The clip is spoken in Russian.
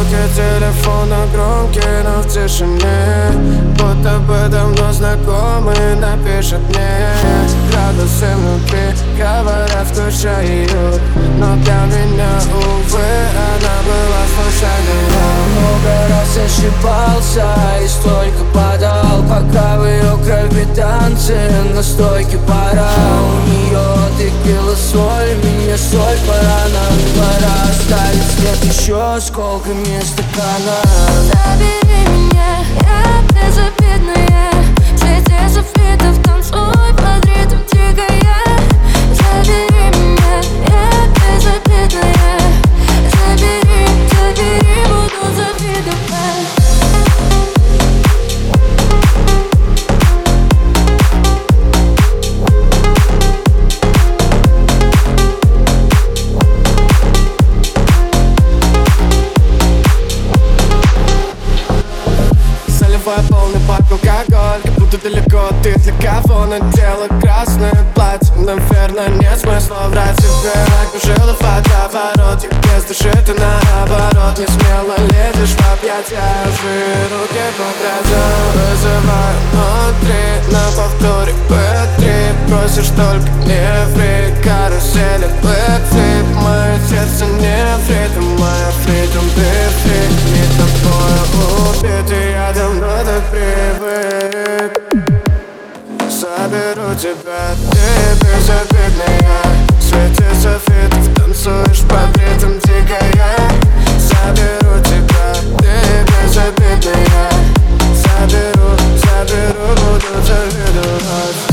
Звуки телефона громкие, но в тишине. Будто бы давно знакомый напишет мне. Градусы внутри говорят скучаю Но для меня, увы, она была случайной Много раз ошибался и столько подал Пока в ее крови танцы на стойке пора. У нее текила соль, мне соль пора Нам пора оставить след еще осколками стакана будто далеко ты для кого? Надела красное платье Наверное, нет смысла врать себе. Окружила водоворот Тебе дышит и наоборот. Не смело лезешь в объятия Живые руки по глазам Вызываю внутри На повторе быстрее Просишь только не фри Карусели бэкфлип Мое сердце не фрит Моя фритум ты фрит Не тобой убит И я давно так привык тебя Ты безобидная Светит софитов Танцуешь под ритм дикая. Заберу тебя Ты безобидная Заберу, заберу Буду завидовать